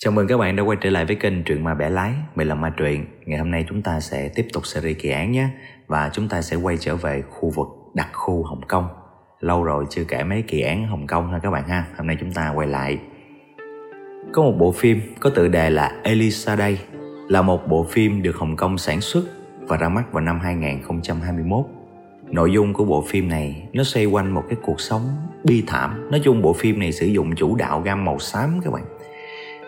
Chào mừng các bạn đã quay trở lại với kênh Truyện Ma Bẻ Lái. Mình là Ma Truyện. Ngày hôm nay chúng ta sẽ tiếp tục series kỳ án nhé. Và chúng ta sẽ quay trở về khu vực đặc khu Hồng Kông. Lâu rồi chưa kể mấy kỳ án Hồng Kông ha các bạn ha. Hôm nay chúng ta quay lại. Có một bộ phim có tựa đề là Elisa Day. Là một bộ phim được Hồng Kông sản xuất và ra mắt vào năm 2021 Nội dung của bộ phim này, nó xoay quanh một cái cuộc sống bi thảm. Nói chung bộ phim này sử dụng chủ đạo gam màu xám các bạn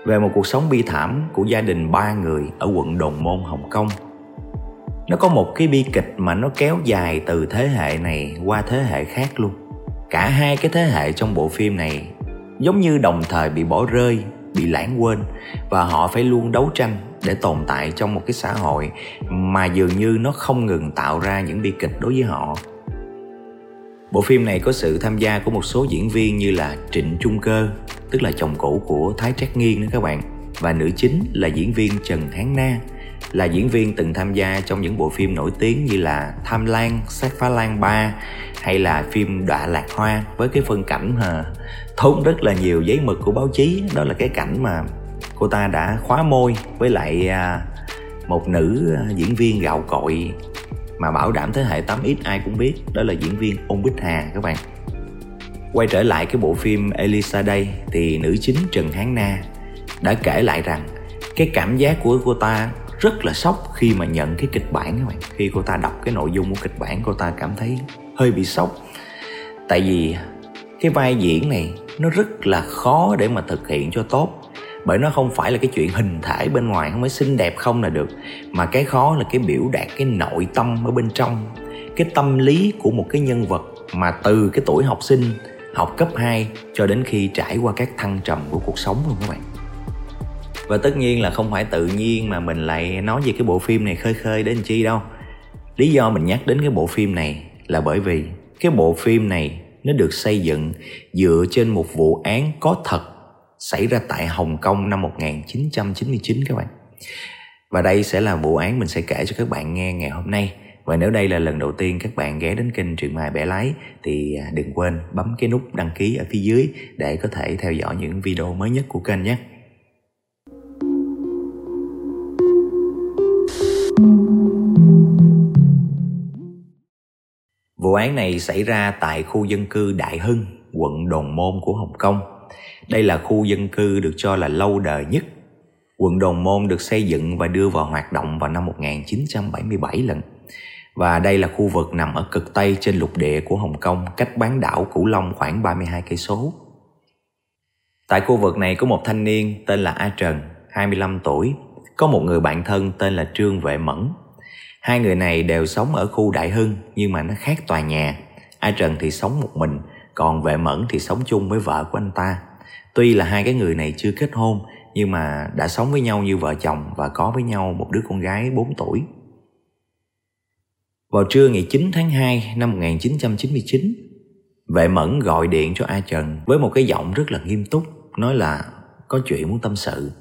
về một cuộc sống bi thảm của gia đình ba người ở quận Đồn Môn, Hồng Kông. Nó có một cái bi kịch mà nó kéo dài từ thế hệ này qua thế hệ khác luôn. Cả hai cái thế hệ trong bộ phim này giống như đồng thời bị bỏ rơi, bị lãng quên và họ phải luôn đấu tranh để tồn tại trong một cái xã hội mà dường như nó không ngừng tạo ra những bi kịch đối với họ. Bộ phim này có sự tham gia của một số diễn viên như là Trịnh Trung Cơ, tức là chồng cũ của Thái Trác Nghiên đó các bạn và nữ chính là diễn viên Trần Hán Na là diễn viên từng tham gia trong những bộ phim nổi tiếng như là Tham Lan, Sát Phá Lan 3 hay là phim Đọa Lạc Hoa với cái phân cảnh mà thốn rất là nhiều giấy mực của báo chí. Đó là cái cảnh mà cô ta đã khóa môi với lại à, một nữ à, diễn viên gạo cội mà bảo đảm thế hệ 8X ai cũng biết, đó là diễn viên Ôn Bích Hà các bạn Quay trở lại cái bộ phim Elisa đây thì nữ chính Trần Hán Na đã kể lại rằng cái cảm giác của cô ta rất là sốc khi mà nhận cái kịch bản các bạn. Khi cô ta đọc cái nội dung của kịch bản, cô ta cảm thấy hơi bị sốc. Tại vì cái vai diễn này nó rất là khó để mà thực hiện cho tốt bởi nó không phải là cái chuyện hình thể bên ngoài, không phải xinh đẹp không là được. Mà cái khó là cái biểu đạt cái nội tâm ở bên trong. Cái tâm lý của một cái nhân vật mà từ cái tuổi học sinh, học cấp 2 cho đến khi trải qua các thăng trầm của cuộc sống luôn các bạn. Và tất nhiên là không phải tự nhiên mà mình lại nói về cái bộ phim này khơi khơi đến chi đâu. Lý do mình nhắc đến cái bộ phim này là bởi vì cái bộ phim này nó được xây dựng dựa trên một vụ án có thật xảy ra tại Hồng Kông năm 1999 các bạn. Và đây sẽ là vụ án mình sẽ kể cho các bạn nghe ngày hôm nay. Và nếu đây là lần đầu tiên các bạn ghé đến kênh Truyện Mài Bẻ Lái thì à, đừng quên bấm cái nút đăng ký ở phía dưới để có thể theo dõi những video mới nhất của kênh nhé. Vụ án này xảy ra tại khu dân cư Đại Hưng, quận Đồn Môn của Hồng Kông. Đây là khu dân cư được cho là lâu đời nhất. Quận Đồn Môn được xây dựng và đưa vào hoạt động vào năm 1977 lần và đây là khu vực nằm ở cực tây trên lục địa của Hồng Kông, cách bán đảo Cửu Long khoảng 32 cây số. Tại khu vực này có một thanh niên tên là A Trần, 25 tuổi, có một người bạn thân tên là Trương Vệ Mẫn. Hai người này đều sống ở khu Đại Hưng nhưng mà nó khác tòa nhà. A Trần thì sống một mình, còn Vệ Mẫn thì sống chung với vợ của anh ta. Tuy là hai cái người này chưa kết hôn nhưng mà đã sống với nhau như vợ chồng và có với nhau một đứa con gái 4 tuổi. Vào trưa ngày 9 tháng 2 năm 1999, Vệ Mẫn gọi điện cho A Trần với một cái giọng rất là nghiêm túc, nói là có chuyện muốn tâm sự.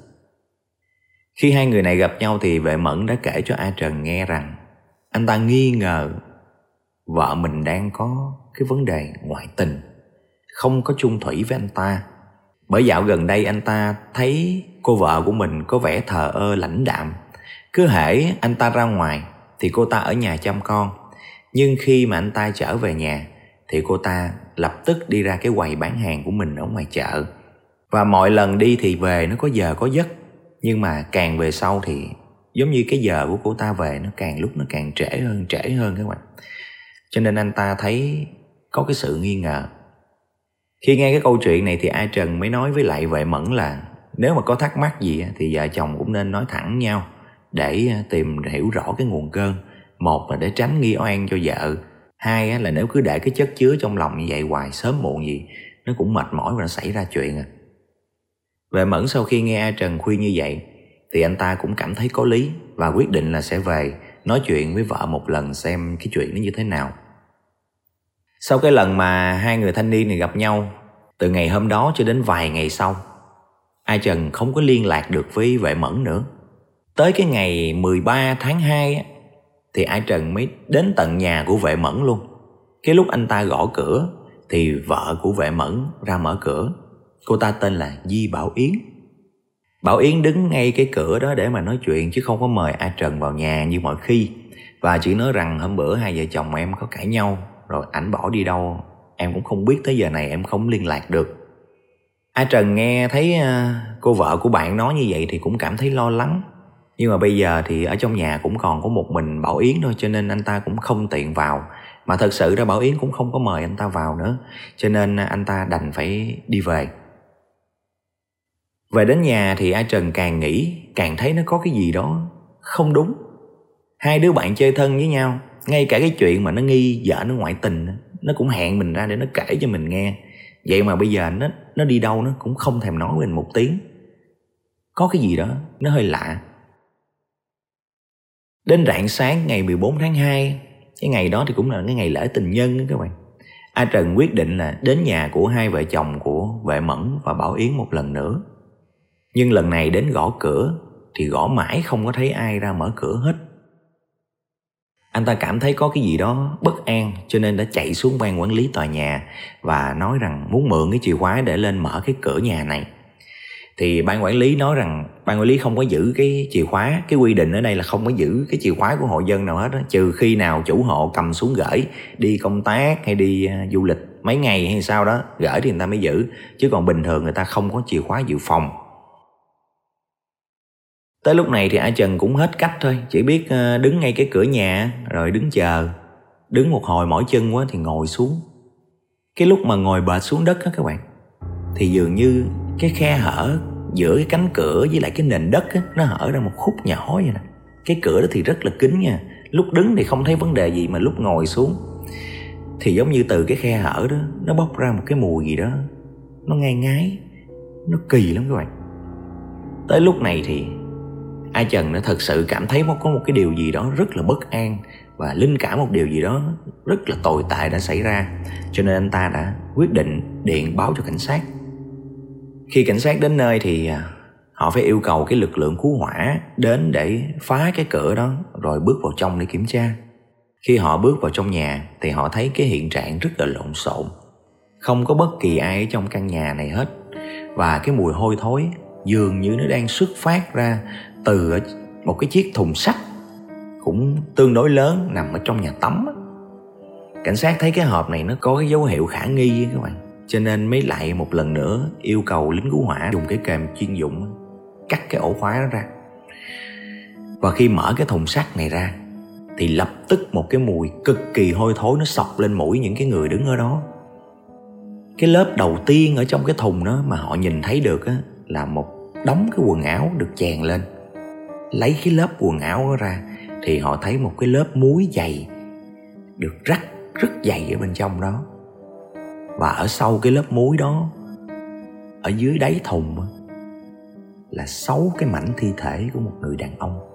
Khi hai người này gặp nhau thì Vệ Mẫn đã kể cho A Trần nghe rằng anh ta nghi ngờ vợ mình đang có cái vấn đề ngoại tình, không có chung thủy với anh ta. Bởi dạo gần đây anh ta thấy cô vợ của mình có vẻ thờ ơ, lãnh đạm. Cứ hễ anh ta ra ngoài thì cô ta ở nhà chăm con. Nhưng khi mà anh ta trở về nhà thì cô ta lập tức đi ra cái quầy bán hàng của mình ở ngoài chợ. Và mọi lần đi thì về nó có giờ có giấc. Nhưng mà càng về sau thì giống như cái giờ của cô ta về nó càng lúc nó càng trễ hơn trễ hơn các bạn. Cho nên anh ta thấy có cái sự nghi ngờ khi nghe cái câu chuyện này thì a trần mới nói với lại vệ mẫn là nếu mà có thắc mắc gì thì vợ chồng cũng nên nói thẳng nhau để à, tìm hiểu rõ cái nguồn cơn. Một là để tránh nghi oan cho vợ, hai là nếu cứ để cái chất chứa trong lòng như vậy hoài sớm muộn gì nó cũng mệt mỏi và nó xảy ra chuyện à. Vệ mẫn sau khi nghe a trần khuyên như vậy thì anh ta cũng cảm thấy có lý và quyết định là sẽ về nói chuyện với vợ một lần xem cái chuyện nó như thế nào sau cái lần mà hai người thanh niên này gặp nhau từ ngày hôm đó cho đến vài ngày sau a trần không có liên lạc được với vệ mẫn nữa Tới cái ngày 13 tháng 2 á, thì Ai Trần mới đến tận nhà của vệ mẫn luôn. Cái lúc anh ta gõ cửa thì vợ của vệ mẫn ra mở cửa. Cô ta tên là Di Bảo Yến. Bảo Yến đứng ngay cái cửa đó để mà nói chuyện chứ không có mời A Trần vào nhà như mọi khi và chỉ nói rằng hôm bữa hai vợ chồng em có cãi nhau rồi ảnh bỏ đi đâu? Em cũng không biết tới giờ này em không liên lạc được. A Trần nghe thấy à, cô vợ của bạn nói như vậy thì cũng cảm thấy lo lắng. Nhưng mà bây giờ thì ở trong nhà cũng còn có một mình Bảo Yến thôi, cho nên anh ta cũng không tiện vào. Mà thật sự ra Bảo Yến cũng không có mời anh ta vào nữa, cho nên anh ta đành phải đi về. Về đến nhà thì A Trần càng nghĩ, càng thấy nó có cái gì đó không đúng. Hai đứa bạn chơi thân với nhau ngay cả cái chuyện mà nó nghi vợ nó ngoại tình nó cũng hẹn mình ra để nó kể cho mình nghe. Vậy mà bây giờ nó nó đi đâu nó cũng không thèm nói với mình một tiếng. Có cái gì đó nó hơi lạ. Đến rạng sáng ngày 14 tháng 2 cái ngày đó thì cũng là cái ngày lễ tình nhân đó các bạn. A Trần quyết định là đến nhà của hai vợ chồng của Vệ Mẫn và Bảo Yến một lần nữa. Nhưng lần này đến gõ cửa thì gõ mãi không có thấy ai ra mở cửa hết anh ta cảm thấy có cái gì đó bất an cho nên đã chạy xuống ban quản lý tòa nhà và nói rằng muốn mượn cái chìa khóa để lên mở cái cửa nhà này. Thì ban quản lý nói rằng ban quản lý không có giữ cái chìa khóa cái quy định ở đây là không có giữ cái chìa khóa của hộ dân nào hết đó, trừ khi nào chủ hộ cầm xuống gửi đi công tác hay đi à, du lịch mấy ngày hay sao đó gửi thì người ta mới giữ chứ còn bình thường người ta không có chìa khóa dự phòng tới lúc này thì a trần cũng hết cách thôi chỉ biết ờ, đứng ngay cái cửa nhà rồi đứng chờ. Đứng một hồi mỏi chân quá thì ngồi xuống. Cái lúc mà ngồi bệt xuống đất á các bạn thì dường như cái khe hở giữa cái cánh cửa với lại cái nền đất á, nó hở ra một khúc nhỏ vậy nè. Cái cửa đó thì rất là kín nha. Lúc đứng thì không thấy vấn đề gì mà lúc ngồi xuống. Thì giống như từ cái khe hở đó nó bốc ra một cái mùi gì đó. Nó ngai ngái nó kỳ lắm các bạn. Tới lúc này thì ai trần nó thật sự cảm thấy có một cái điều gì đó rất là bất an và linh cảm một điều gì đó rất là tồi tệ đã xảy ra. Cho nên anh ta đã quyết định điện báo cho cảnh sát. Khi cảnh sát đến nơi thì à, họ phải yêu cầu cái lực lượng cứu hỏa đến để phá cái cửa đó rồi bước vào trong để kiểm tra. Khi họ bước vào trong nhà thì họ thấy cái hiện trạng rất là lộn xộn. Không có bất kỳ ai ở trong căn nhà này hết. Và cái mùi hôi thối dường như nó đang xuất phát ra từ một cái chiếc thùng sắt cũng tương đối lớn, nằm ở trong nhà tắm cảnh sát thấy cái hộp này nó có cái dấu hiệu khả nghi các bạn. Cho nên mới lại một lần nữa yêu cầu lính cứu hỏa dùng cái kềm chuyên dụng cắt cái ổ khóa đó ra. Và khi mở cái thùng sắt này ra, thì lập tức một cái mùi cực kỳ hôi thối nó sọc lên mũi những cái người đứng ở đó. Cái lớp đầu tiên ở trong cái thùng đó mà họ nhìn thấy được á là một đống cái quần áo được chèn lên lấy cái lớp quần áo đó ra, thì họ thấy một cái lớp muối dày, được rắc rất dày ở bên trong đó và ở sau cái lớp muối đó, ở dưới đáy thùng là sáu cái mảnh thi thể của một người đàn ông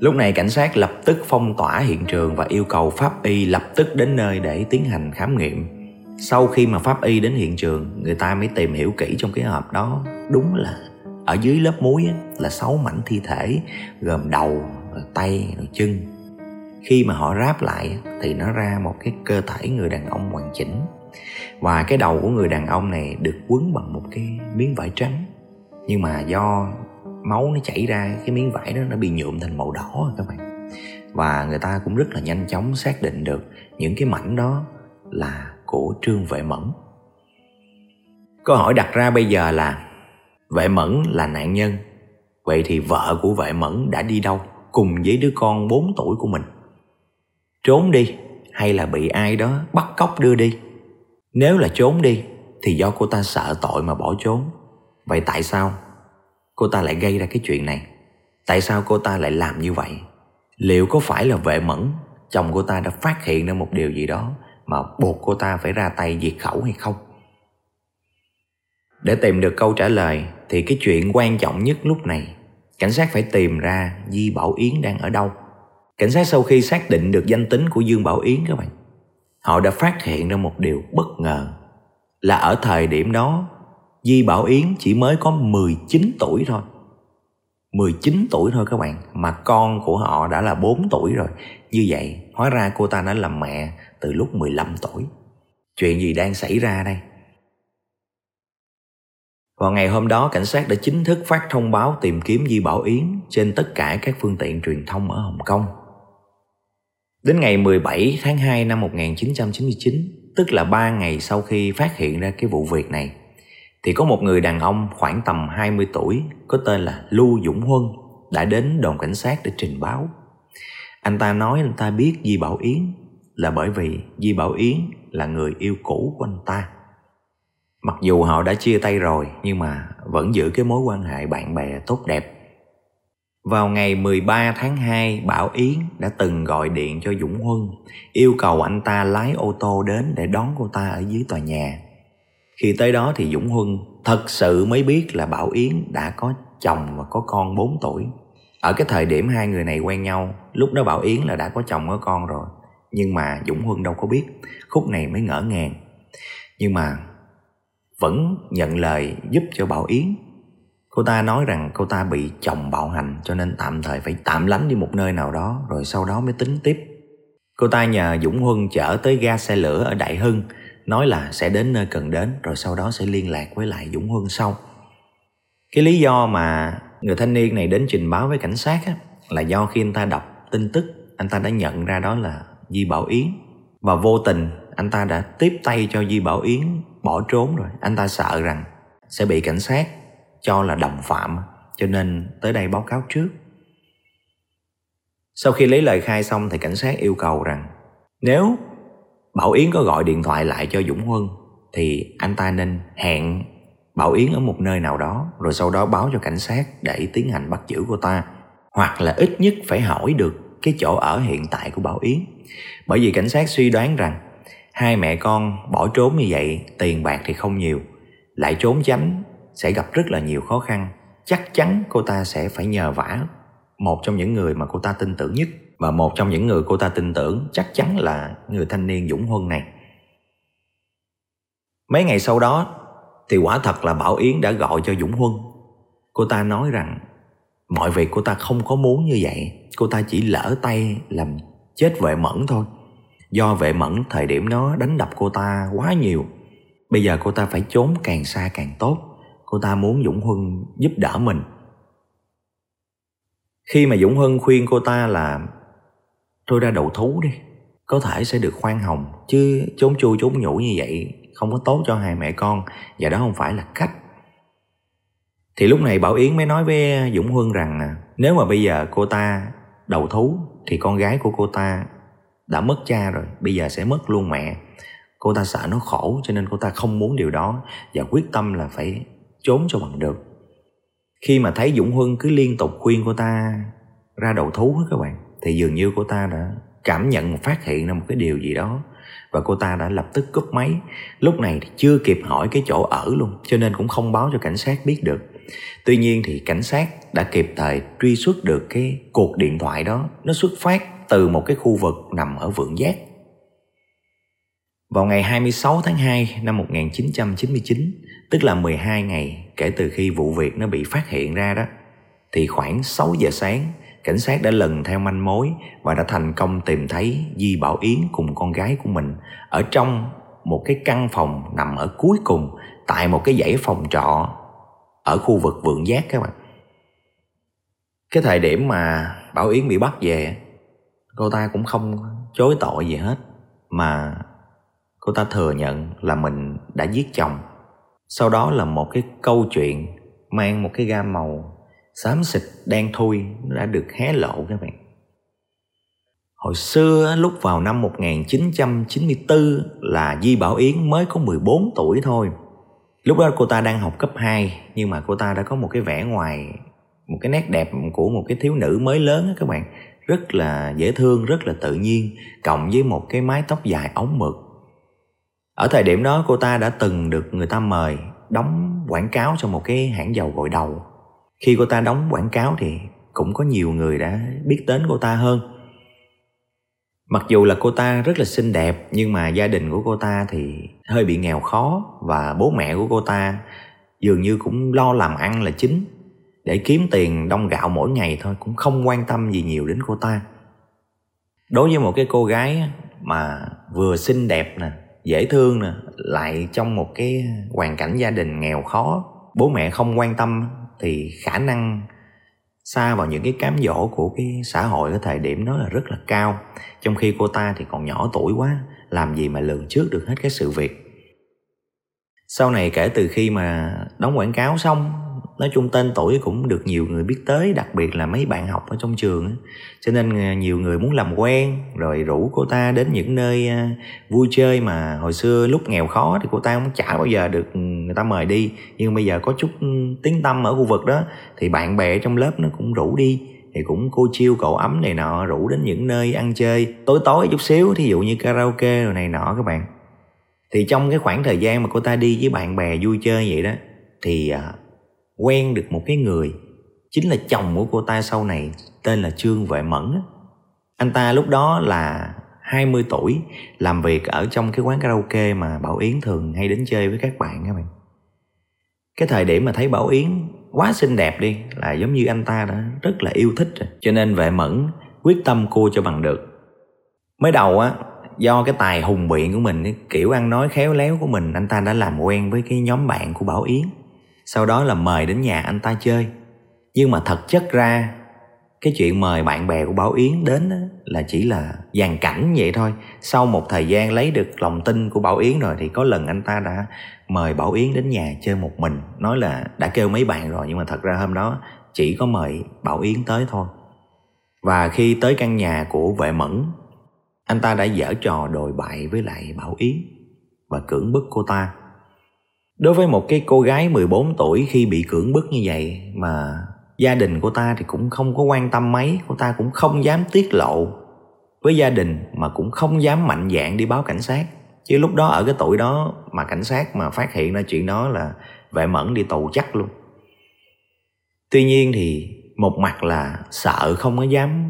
Lúc này cảnh sát lập tức phong tỏa hiện trường và yêu cầu pháp y lập tức đến nơi để tiến hành khám nghiệm. Sau khi mà pháp y đến hiện trường, người ta mới tìm hiểu kỹ trong cái hộp đó, đúng là ở dưới lớp muối là sáu mảnh thi thể gồm đầu, tay, chân. Khi mà họ ráp lại thì nó ra một cái cơ thể người đàn ông hoàn chỉnh. Và cái đầu của người đàn ông này được quấn bằng một cái miếng vải trắng. Nhưng mà do máu nó chảy ra cái miếng vải đó nó bị nhuộm thành màu đỏ các bạn. Và người ta cũng rất là nhanh chóng xác định được những cái mảnh đó là của trương vệ mẫn. Câu hỏi đặt ra bây giờ là, vệ mẫn là nạn nhân, vậy thì vợ của vệ mẫn đã đi đâu cùng với đứa con 4 tuổi của mình? Trốn đi hay là bị ai đó bắt cóc đưa đi? Nếu là trốn đi thì do cô ta sợ tội mà bỏ trốn. Vậy tại sao cô ta lại gây ra cái chuyện này? Tại sao cô ta lại làm như vậy? Liệu có phải là vệ mẫn chồng cô ta đã phát hiện ra một điều gì đó mà buộc cô ta phải ra tay diệt khẩu hay không? Để tìm được câu trả lời thì cái chuyện quan trọng nhất lúc này, cảnh sát phải tìm ra di bảo yến đang ở đâu. Cảnh sát sau khi xác định được danh tính của Dương Bảo Yến các bạn, Họ đã phát hiện ra một điều bất ngờ Là ở thời điểm đó, Di Bảo Yến chỉ mới có 19 tuổi thôi. 19 tuổi thôi các bạn, Mà con của họ đã là 4 tuổi rồi. Như vậy, hóa ra cô ta đã làm mẹ từ lúc 15 tuổi Chuyện gì đang xảy ra đây Vào ngày hôm đó, cảnh sát đã chính thức phát thông báo tìm kiếm Di Bảo Yến trên tất cả các phương tiện truyền thông ở Hồng Kông. Đến ngày 17 tháng 2 năm 1999, tức là 3 ngày sau khi phát hiện ra cái vụ việc này, thì có một người đàn ông khoảng tầm 20 tuổi có tên là Lưu Dũng Huân đã đến đồn cảnh sát để trình báo. Anh ta nói anh ta biết Di Bảo Yến là bởi vì Di Bảo Yến là người yêu cũ của anh ta. Mặc dù họ đã chia tay rồi nhưng mà vẫn giữ cái mối quan hệ bạn bè tốt đẹp. Vào ngày 13 tháng 2, Bảo Yến đã từng gọi điện cho Dũng Huân yêu cầu anh ta lái ô tô đến để đón cô ta ở dưới tòa nhà. Khi tới đó thì Dũng Huân thật sự mới biết là Bảo Yến đã có chồng và có con 4 tuổi. Ở cái thời điểm hai người này quen nhau, lúc đó Bảo Yến là đã có chồng có con rồi. Nhưng mà Dũng Huân đâu có biết, khúc này mới ngỡ ngàng. Nhưng mà vẫn nhận lời giúp cho Bảo Yến. Cô ta nói rằng cô ta bị chồng bạo hành cho nên tạm thời phải tạm lánh đi một nơi nào đó rồi sau đó mới tính tiếp. Cô ta nhờ Dũng Huân chở tới ga xe lửa ở Đại Hưng, nói là sẽ đến nơi cần đến rồi sau đó sẽ liên lạc với lại Dũng Huân sau. Cái lý do mà người thanh niên này đến trình báo với cảnh sát á, là do khi anh ta đọc tin tức anh ta đã nhận ra đó là Di Bảo Yến. Và vô tình, anh ta đã tiếp tay cho Di Bảo Yến, bỏ trốn rồi. Anh ta sợ rằng sẽ bị cảnh sát cho là đồng phạm, cho nên tới đây báo cáo trước. Sau khi lấy lời khai xong thì cảnh sát yêu cầu rằng, nếu Bảo Yến có gọi điện thoại lại cho Dũng Huân, thì anh ta nên hẹn Bảo Yến ở một nơi nào đó, rồi sau đó báo cho cảnh sát để tiến hành bắt giữ cô ta. Hoặc là ít nhất phải hỏi được cái chỗ ở hiện tại của Bảo Yến. Bởi vì cảnh sát suy đoán rằng hai mẹ con bỏ trốn như vậy, tiền bạc thì không nhiều, lại trốn tránh sẽ gặp rất là nhiều khó khăn. Chắc chắn cô ta sẽ phải nhờ vả một trong những người mà cô ta tin tưởng nhất. Và một trong những người cô ta tin tưởng chắc chắn là người thanh niên Dũng Huân này. Mấy ngày sau đó thì quả thật là Bảo Yến đã gọi cho Dũng Huân. Cô ta nói rằng mọi việc cô ta không có muốn như vậy. Cô ta chỉ lỡ tay làm chết vệ mẫn thôi. Do vệ mẫn thời điểm đó đánh đập cô ta quá nhiều. Bây giờ cô ta phải trốn càng xa càng tốt. Cô ta muốn dũng huân giúp đỡ mình. Khi mà dũng huân khuyên cô ta là tôi ra đầu thú đi. Có thể sẽ được khoan hồng, chứ trốn chui trốn nhủ như vậy không có tốt cho hai mẹ con. Và đó không phải là cách thì lúc này bảo yến mới nói với dũng huân rằng, nếu mà bây giờ cô ta đầu thú, thì con gái của cô ta đã mất cha rồi, bây giờ sẽ mất luôn mẹ. Cô ta sợ nó khổ, cho nên cô ta không muốn điều đó và quyết tâm là phải trốn cho bằng được. Khi mà thấy dũng huân cứ liên tục khuyên cô ta ra đầu thú hết các bạn, thì dường như cô ta đã cảm nhận phát hiện ra một cái điều gì đó và cô ta đã lập tức cúp máy. Lúc này thì chưa kịp hỏi cái chỗ ở luôn, cho nên cũng không báo cho cảnh sát biết được tuy nhiên thì cảnh sát đã kịp thời truy xuất được cái cuộc điện thoại đó nó xuất phát từ một cái khu vực nằm ở Vượng Giác. Vào ngày 26 tháng 2 năm 1999, tức là 12 ngày kể từ khi vụ việc nó bị phát hiện ra đó, thì khoảng 6 giờ sáng, cảnh sát đã lần theo manh mối và đã thành công tìm thấy Di Bảo Yến cùng con gái của mình ở trong một cái căn phòng nằm ở cuối cùng tại một cái dãy phòng trọ ở khu vực Vượng Giác các bạn. Cái thời điểm mà Bảo Yến bị bắt về, cô ta cũng không chối tội gì hết, mà cô ta thừa nhận là mình đã giết chồng sau đó là một cái câu chuyện mang một cái gam màu xám xịt đen thui đã được hé lộ các bạn Hồi xưa lúc vào năm 1994 là Di Bảo Yến mới có 14 tuổi thôi. Lúc đó cô ta đang học cấp 2 nhưng mà cô ta đã có một cái vẻ ngoài, một cái nét đẹp của một cái thiếu nữ mới lớn đó các bạn. Rất là dễ thương, rất là tự nhiên, cộng với một cái mái tóc dài ống mực ở thời điểm đó, cô ta đã từng được người ta mời đóng quảng cáo cho một cái hãng dầu gội đầu. Khi cô ta đóng quảng cáo thì cũng có nhiều người đã biết đến cô ta hơn mặc dù là cô ta rất là xinh đẹp, nhưng mà gia đình của cô ta thì hơi bị nghèo khó và bố mẹ của cô ta dường như cũng lo làm ăn là chính. Để kiếm tiền đông gạo mỗi ngày thôi, cũng không quan tâm gì nhiều đến cô ta. Đối với một cái cô gái mà vừa xinh đẹp nè, dễ thương nè, lại trong một cái hoàn cảnh gia đình nghèo khó, bố mẹ không quan tâm thì khả năng xa vào những cái cám dỗ của cái xã hội ở thời điểm đó là rất là cao. Trong khi cô ta thì còn nhỏ tuổi quá, làm gì mà lường trước được hết cái sự việc. Sau này kể từ khi mà đóng quảng cáo xong nói chung tên tuổi cũng được nhiều người biết tới, đặc biệt là mấy bạn học ở trong trường cho nên ờ, nhiều người muốn làm quen, rồi rủ cô ta đến những nơi ờ, vui chơi mà hồi xưa lúc nghèo khó thì cô ta cũng chả bao giờ được ừ, người ta mời đi. Nhưng bây giờ có chút ừ, tiếng tâm ở khu vực đó, thì bạn bè trong lớp nó cũng rủ đi. Thì cũng cô chiêu, cậu ấm này nọ, rủ đến những nơi ăn chơi. Tối tối chút xíu, thí dụ như karaoke rồi này nọ các bạn. Thì trong cái khoảng thời gian mà cô ta đi với bạn bè vui chơi vậy đó, thì ờ, quen được một cái người, chính là chồng của cô ta sau này, tên là Trương Vệ Mẫn anh ta lúc đó là 20 tuổi, làm việc ở trong cái quán karaoke mà Bảo Yến thường hay đến chơi với các bạn các bạn. Cái thời điểm mà thấy Bảo Yến quá xinh đẹp đi, là giống như anh ta đã rất là yêu thích rồi. Cho nên Vệ Mẫn quyết tâm cua cho bằng được. Mới đầu á, do cái tài hùng biện của mình cái kiểu ăn nói khéo léo của mình, anh ta đã làm quen với cái nhóm bạn của Bảo Yến sau đó là mời đến nhà anh ta chơi. Nhưng mà thật chất ra, cái chuyện mời bạn bè của Bảo Yến đến là chỉ là dàn cảnh vậy thôi. Sau một thời gian lấy được lòng tin của Bảo Yến rồi thì có lần anh ta đã mời Bảo Yến đến nhà chơi một mình. Nói là đã kêu mấy bạn rồi, nhưng mà thật ra hôm đó chỉ có mời Bảo Yến tới thôi. Và khi tới căn nhà của vệ mẫn, anh ta đã dở trò đồi bại với lại Bảo Yến và cưỡng bức cô ta. Đối với một cái cô gái 14 tuổi khi bị cưỡng bức như vậy mà gia đình của ta thì cũng không có quan tâm mấy, cô ta cũng không dám tiết lộ với gia đình mà cũng không dám mạnh dạn đi báo cảnh sát. Chứ lúc đó ở cái tuổi đó mà cảnh sát mà phát hiện ra chuyện đó là vệ mẫn đi tù chắc luôn. Tuy nhiên thì một mặt là sợ không có dám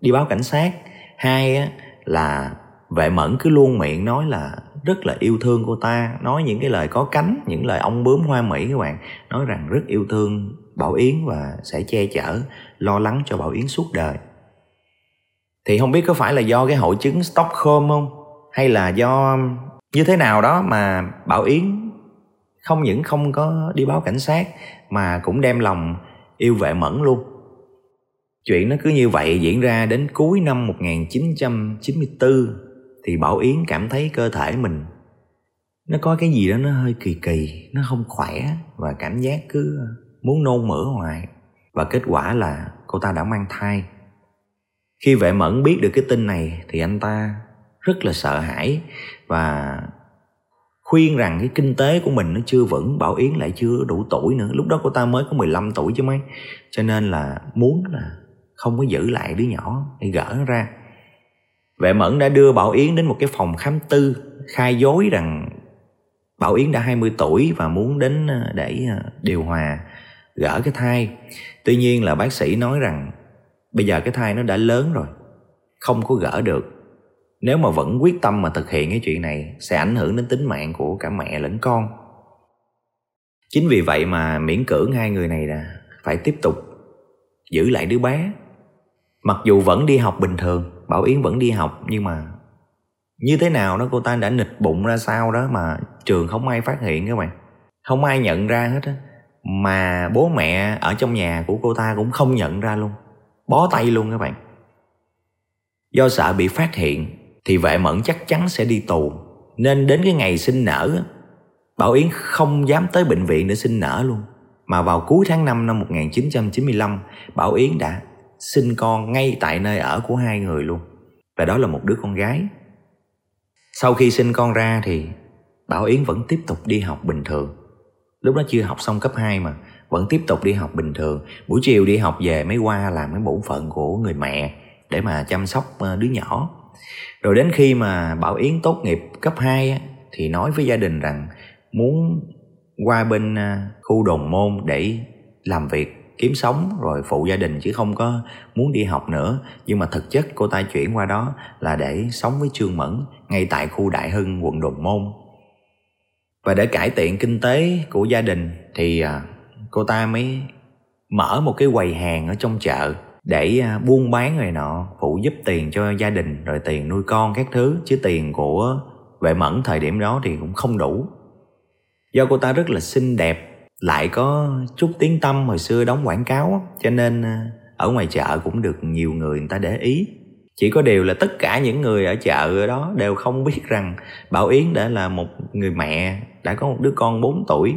đi báo cảnh sát, hai á, là vệ mẫn cứ luôn miệng nói là rất là yêu thương cô ta. Nói những cái lời có cánh, những lời ong bướm hoa mỹ các bạn. Nói rằng rất yêu thương bảo yến và sẽ che chở, lo lắng cho bảo yến suốt đời. Thì không biết có phải là do cái hội chứng stockholm không? Hay là do um, như thế nào đó mà bảo yến không những không có đi báo cảnh sát, mà cũng đem lòng yêu vệ mẫn luôn? Chuyện nó cứ như vậy diễn ra đến cuối năm 1994 thì Bảo Yến cảm thấy cơ thể mình nó có cái gì đó nó hơi kỳ kỳ, nó không khỏe và cảm giác cứ muốn nôn mửa hoài. Và kết quả là cô ta đã mang thai. Khi vệ mẫn biết được cái tin này thì anh ta rất là sợ hãi và khuyên rằng cái kinh tế của mình nó chưa vững Bảo Yến lại chưa đủ tuổi nữa lúc đó cô ta mới có 15 tuổi chứ mấy cho nên là muốn là không có giữ lại đứa nhỏ để gỡ nó ra Vệ Mẫn đã đưa Bảo Yến đến một cái phòng khám tư khai dối rằng Bảo Yến đã 20 tuổi và muốn đến ờ, để ờ, điều hòa gỡ cái thai. Tuy nhiên là bác sĩ nói rằng bây giờ cái thai nó đã lớn rồi, không có gỡ được. Nếu mà vẫn quyết tâm mà thực hiện cái chuyện này sẽ ảnh hưởng đến tính mạng của cả mẹ lẫn con. Chính vì vậy mà miễn cưỡng hai người này là phải tiếp tục giữ lại đứa bé. Mặc dù vẫn đi học bình thường Bảo Yến vẫn đi học, nhưng mà như thế nào đó cô ta đã nịch bụng ra sao đó mà trường không ai phát hiện các bạn. Không ai nhận ra hết á. Mà bố mẹ ở trong nhà của cô ta cũng không nhận ra luôn. Bó tay luôn các bạn. Do sợ bị phát hiện thì vệ mẫn chắc chắn sẽ đi tù. Nên đến cái ngày sinh nở Bảo Yến không dám tới bệnh viện để sinh nở luôn. Mà vào cuối tháng 5 năm 1995 Bảo Yến đã sinh con ngay tại nơi ở của hai người luôn. Và đó là một đứa con gái. Sau khi sinh con ra thì Bảo Yến vẫn tiếp tục đi học bình thường. Lúc đó chưa học xong cấp 2 mà, vẫn tiếp tục đi học bình thường. Buổi chiều đi học về mới qua làm cái bổn phận của người mẹ để mà chăm sóc ờ, đứa nhỏ. Rồi đến khi mà Bảo Yến tốt nghiệp cấp 2 thì nói với gia đình rằng muốn qua bên ờ, khu đồn môn để làm việc kiếm sống rồi phụ gia đình chứ không có muốn đi học nữa. Nhưng mà thực chất cô ta chuyển qua đó là để sống với trương mẫn ngay tại khu đại hưng, quận đồn môn. Và để cải thiện kinh tế của gia đình thì à, cô ta mới mở một cái quầy hàng ở trong chợ để à, buôn bán này nọ, phụ giúp tiền cho gia đình, rồi tiền nuôi con các thứ. Chứ tiền của vệ mẫn thời điểm đó thì cũng không đủ. Do cô ta rất là xinh đẹp lại có chút tiếng tâm hồi xưa đóng quảng cáo cho nên à, ở ngoài chợ cũng được nhiều người người ta để ý. Chỉ có điều là tất cả những người ở chợ đó đều không biết rằng Bảo Yến đã là một người mẹ, đã có một đứa con 4 tuổi.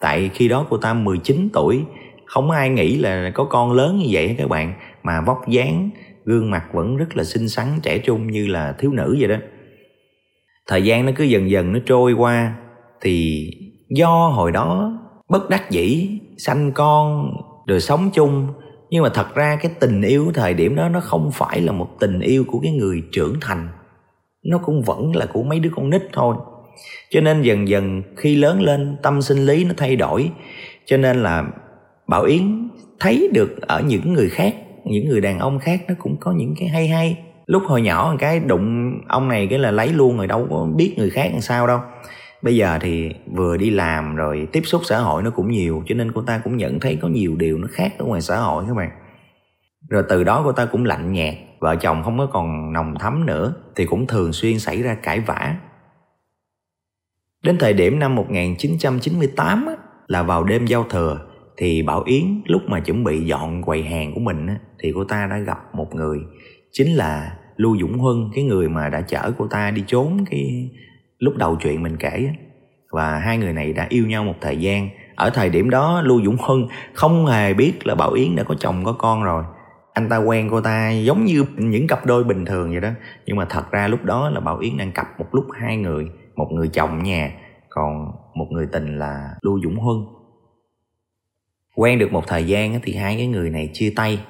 Tại khi đó cô ta 19 tuổi, không ai nghĩ là có con lớn như vậy các bạn? Mà vóc dáng, gương mặt vẫn rất là xinh xắn, trẻ trung như là thiếu nữ vậy đó. Thời gian nó cứ dần dần nó trôi qua, thì do hồi đó bất đắc dĩ, sanh con, rồi sống chung. Nhưng mà thật ra cái tình yêu thời điểm đó, nó không phải là một tình yêu của cái người trưởng thành. Nó cũng vẫn là của mấy đứa con nít thôi. Cho nên dần dần khi lớn lên, tâm sinh lý nó thay đổi. Cho nên là bảo yến thấy được ở những người khác, những người đàn ông khác, nó cũng có những cái hay hay. Lúc hồi nhỏ một cái đụng ông này cái là lấy luôn rồi, đâu có biết người khác làm sao đâu bây giờ thì vừa đi làm rồi tiếp xúc xã hội nó cũng nhiều cho nên cô ta cũng nhận thấy có nhiều điều nó khác ở ngoài xã hội các bạn. Rồi từ đó cô ta cũng lạnh nhạt vợ chồng không có còn nồng thắm nữa thì cũng thường xuyên xảy ra cãi vã. Đến thời điểm năm 1998 á, là vào đêm giao thừa thì Bảo Yến lúc mà chuẩn bị dọn quầy hàng của mình á, thì cô ta đã gặp một người chính là Lưu Dũng Huân cái người mà đã chở cô ta đi trốn cái lúc đầu chuyện mình kể và hai người này đã yêu nhau một thời gian. Ở thời điểm đó, lưu dũng hưng không hề biết là bảo yến đã có chồng, có con rồi. Anh ta quen cô ta giống như những cặp đôi bình thường vậy đó. Nhưng mà thật ra lúc đó là bảo yến đang cặp một lúc hai người, một người chồng nhà, còn một người tình là lưu dũng huân quen được một thời gian thì hai cái người này chia tay.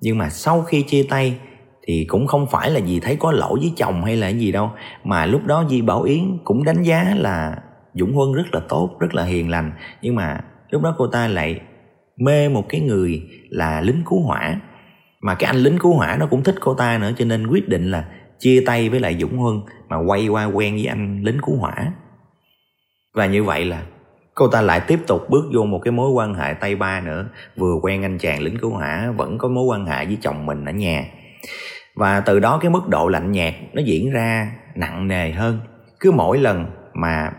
Nhưng mà sau khi chia tay thì cũng không phải là gì thấy có lỗi với chồng hay là gì đâu, mà lúc đó Di Bảo Yến cũng đánh giá là Dũng Huân rất là tốt, rất là hiền lành. Nhưng mà lúc đó cô ta lại mê một cái người là lính cứu hỏa. Mà cái anh lính cứu hỏa nó cũng thích cô ta nữa, cho nên quyết định là chia tay với lại Dũng Huân mà quay qua quen với anh lính cứu hỏa. Và như vậy là cô ta lại tiếp tục bước vô một cái mối quan hệ tay ba nữa. Vừa quen anh chàng lính cứu hỏa, vẫn có mối quan hệ với chồng mình ở nhà và từ đó cái mức độ lạnh nhạt nó diễn ra nặng nề hơn. Cứ mỗi lần mà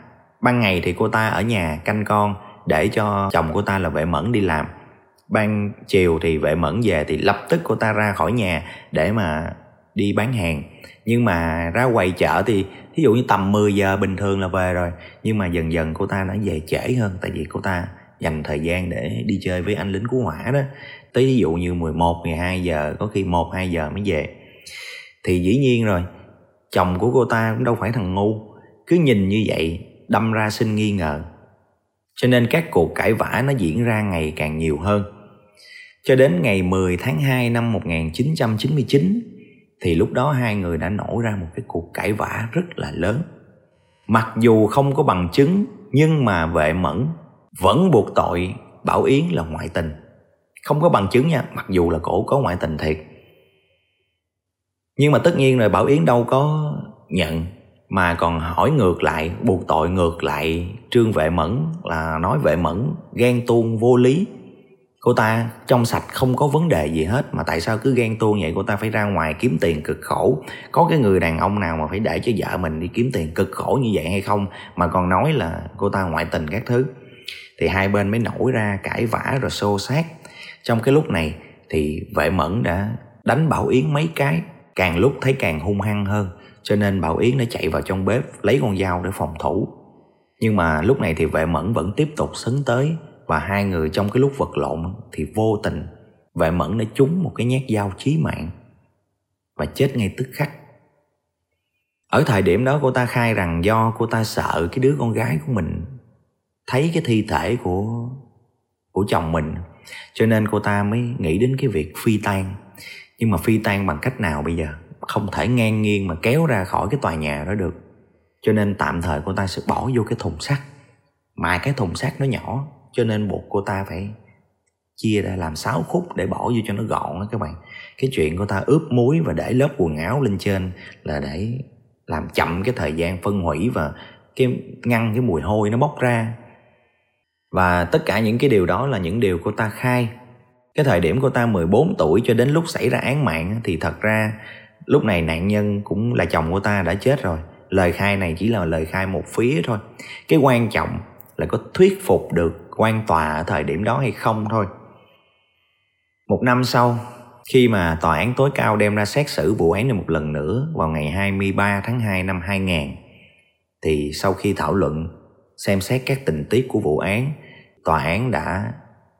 ban ngày thì cô ta ở nhà canh con để cho chồng cô ta là vệ mẫn đi làm. Ban chiều thì vệ mẫn về thì lập tức cô ta ra khỏi nhà để mà đi bán hàng. Nhưng mà ra quầy chợ thì thí dụ như tầm 10 giờ bình thường là về rồi. Nhưng mà dần dần cô ta đã về trễ hơn tại vì cô ta dành thời gian để đi chơi với anh lính cứu hỏa đó. Tới ví dụ như 11, 12 giờ có khi 1, 2 giờ mới về thì dĩ nhiên rồi, chồng của cô ta cũng đâu phải thằng ngu, cứ nhìn như vậy, đâm ra sinh nghi ngờ. Cho nên các cuộc cãi vã nó diễn ra ngày càng nhiều hơn. Cho đến ngày 10 tháng 2 năm 1999 thì lúc đó hai người đã nổ ra một cái cuộc cãi vã rất là lớn. Mặc dù không có bằng chứng, nhưng mà vệ mẫn vẫn buộc tội bảo yến là ngoại tình. Không có bằng chứng nha, mặc dù là cổ có ngoại tình thiệt nhưng mà tất nhiên rồi, bảo yến đâu có nhận. Mà còn hỏi ngược lại, buộc tội ngược lại trương vệ mẫn là nói vệ mẫn ghen tuông vô lý. Cô ta trong sạch không có vấn đề gì hết, mà tại sao cứ ghen tuông vậy? Cô ta phải ra ngoài kiếm tiền cực khổ. Có cái người đàn ông nào mà phải để cho vợ mình đi kiếm tiền cực khổ như vậy hay không? Mà còn nói là cô ta ngoại tình các thứ. Thì hai bên mới nổi ra cãi vã rồi xô xát. Trong cái lúc này thì vệ mẫn đã đánh bảo yến mấy cái càng lúc thấy càng hung hăng hơn, cho nên bảo yến đã chạy vào trong bếp lấy con dao để phòng thủ. Nhưng mà lúc này thì vệ mẫn vẫn tiếp tục sấn tới và hai người trong cái lúc vật lộn thì vô tình vệ mẫn đã trúng một cái nhát dao chí mạng và chết ngay tức khắc. Ở thời điểm đó cô ta khai rằng do cô ta sợ cái đứa con gái của mình thấy cái thi thể của của chồng mình, cho nên cô ta mới nghĩ đến cái việc phi tan nhưng mà phi tan bằng cách nào bây giờ? Không thể ngang nghiêng mà kéo ra khỏi cái tòa nhà đó được. Cho nên tạm thời cô ta sẽ bỏ vô cái thùng sắt. Mà cái thùng sắt nó nhỏ, cho nên buộc cô ta phải chia ra làm 6 khúc để bỏ vô cho nó gọn đó các bạn. Cái chuyện cô ta ướp muối và để lớp quần áo lên trên là để làm chậm cái thời gian phân hủy và cái ngăn cái mùi hôi nó bốc ra. Và tất cả những cái điều đó là những điều cô ta khai cái thời điểm cô ta 14 tuổi cho đến lúc xảy ra án mạng thì thật ra lúc này nạn nhân cũng là chồng của ta đã chết rồi. Lời khai này chỉ là lời khai một phía thôi. Cái quan trọng là có thuyết phục được quan tòa ở thời điểm đó hay không thôi. Một năm sau, khi mà tòa án tối cao đem ra xét xử vụ án này một lần nữa vào ngày 23 tháng 2 năm 2000 thì sau khi thảo luận, xem xét các tình tiết của vụ án, tòa án đã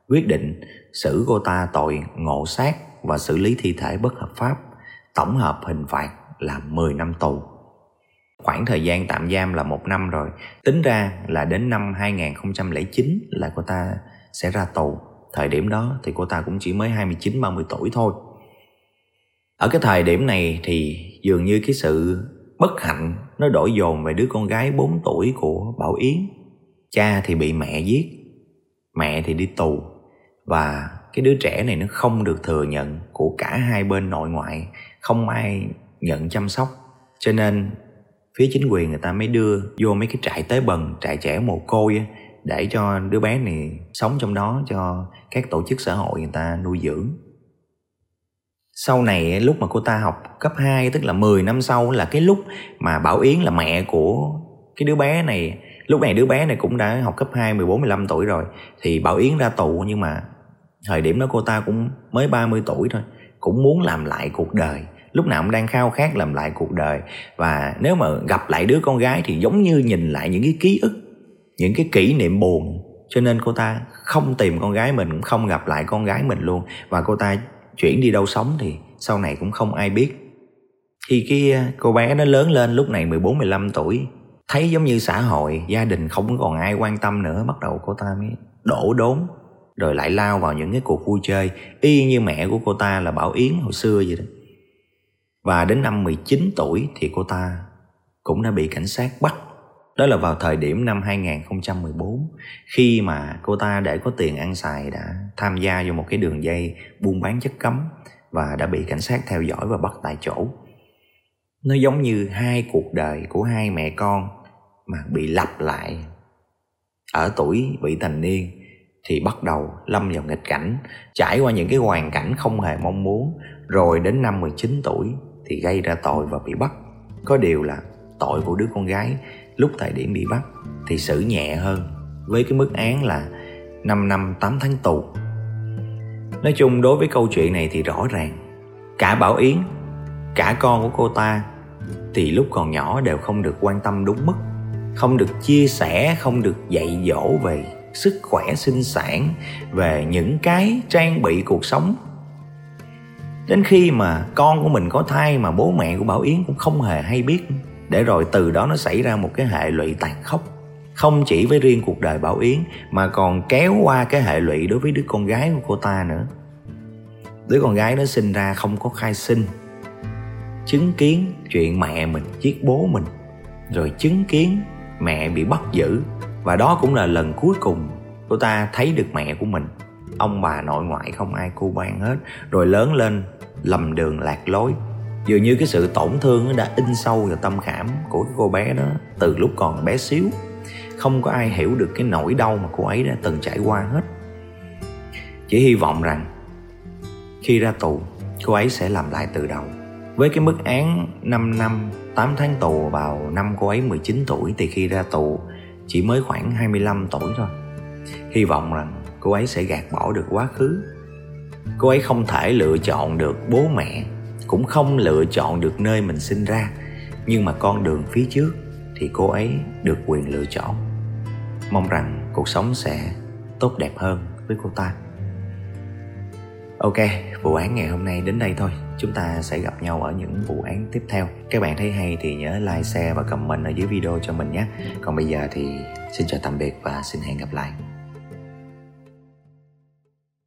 quyết định xử cô ta tội ngộ sát và xử lý thi thể bất hợp pháp, tổng hợp hình phạt là 10 năm tù. Khoảng thời gian tạm giam là một năm rồi, tính ra là đến năm 2009 là cô ta sẽ ra tù. Thời điểm đó thì cô ta cũng chỉ mới 29 30 tuổi thôi. Ở cái thời điểm này thì dường như cái sự bất hạnh nó đổ dồn về đứa con gái 4 tuổi của Bảo Yến. Cha thì bị mẹ giết, mẹ thì đi tù và cái đứa trẻ này nó không được thừa nhận của cả hai bên nội ngoại, không ai nhận chăm sóc. Cho nên phía chính quyền người ta mới đưa vô mấy cái trại tế bần, trại trẻ mồ côi để cho đứa bé này sống trong đó cho các tổ chức xã hội người ta nuôi dưỡng. Sau này, lúc mà cô ta học cấp 2 tức là 10 năm sau, là cái lúc mà Bảo Yến là mẹ của cái đứa bé này. Lúc này đứa bé này cũng đã học cấp 2 14 15 tuổi rồi. Thì Bảo Yến ra tù, nhưng mà thời điểm đó cô ta cũng mới 30 tuổi thôi, cũng muốn làm lại cuộc đời. Lúc nào cũng đang khao khát làm lại cuộc đời. Và nếu mà gặp lại đứa con gái thì giống như nhìn lại những cái ký ức, những cái kỷ niệm buồn. Cho nên cô ta không tìm con gái mình, cũng không gặp lại con gái mình luôn. Và cô ta chuyển đi đâu sống thì sau này cũng không ai biết. Khi cái à, cô bé nó lớn lên lúc này 14 15 tuổi, thấy giống như xã hội, gia đình không còn ai quan tâm nữa, bắt đầu cô ta mới đổ đốn rồi lại lao vào những cái cuộc vui chơi y như mẹ của cô ta là Bảo Yến hồi xưa vậy đó và đến năm 19 tuổi thì cô ta cũng đã bị cảnh sát bắt đó là vào thời điểm năm 2014 khi mà cô ta để có tiền ăn xài đã tham gia vào một cái đường dây buôn bán chất cấm và đã bị cảnh sát theo dõi và bắt tại chỗ. Nó giống như hai cuộc đời của hai mẹ con mà bị lặp lại. Ở tuổi vị thành niên thì bắt đầu lâm vào nghịch cảnh, trải qua những cái hoàn cảnh không hề mong muốn, rồi đến năm 19 tuổi thì gây ra tội và bị bắt. Có điều là tội của đứa con gái lúc thời điểm bị bắt thì xử nhẹ hơn với cái mức án là 5 năm 8 tháng tù. Nói chung đối với câu chuyện này thì rõ ràng cả Bảo Yến, cả con của cô ta thì lúc còn nhỏ đều không được quan tâm đúng mức, không được chia sẻ, không được dạy dỗ về sức khỏe sinh sản, về những cái trang bị cuộc sống. Đến khi mà con của mình có thai mà bố mẹ của Bảo Yến cũng không hề hay biết. Để rồi từ đó nó xảy ra một cái hệ lụy tàn khốc. Không chỉ với riêng cuộc đời Bảo Yến mà còn kéo qua cái hệ lụy đối với đứa con gái của cô ta nữa. Đứa con gái nó sinh ra không có khai sinh chứng kiến chuyện mẹ mình giết bố mình rồi chứng kiến mẹ bị bắt giữ và đó cũng là lần cuối cùng cô ta thấy được mẹ của mình. Ông bà nội ngoại không ai cu ban hết, rồi lớn lên lầm đường lạc lối. Dường như cái sự tổn thương đã in sâu vào tâm khảm của cái cô bé đó từ lúc còn bé xíu. Không có ai hiểu được cái nỗi đau mà cô ấy đã từng trải qua hết. Chỉ hy vọng rằng khi ra tù, cô ấy sẽ làm lại từ đầu. Với cái mức án 5 năm 8 tháng tù vào năm cô ấy 19 tuổi, thì khi ra tù chỉ mới khoảng 25 tuổi thôi. Hy vọng rằng cô ấy sẽ gạt bỏ được quá khứ. Cô ấy không thể lựa chọn được bố mẹ, cũng không lựa chọn được nơi mình sinh ra. Nhưng mà con đường phía trước thì cô ấy được quyền lựa chọn. Mong rằng cuộc sống sẽ tốt đẹp hơn với cô ta. Ok, vụ án ngày hôm nay đến đây thôi chúng ta sẽ gặp nhau ở những vụ án tiếp theo. Các bạn thấy hay thì nhớ like, share và comment ở dưới video cho mình nhé. Còn bây giờ thì xin chào tạm biệt và xin hẹn gặp lại.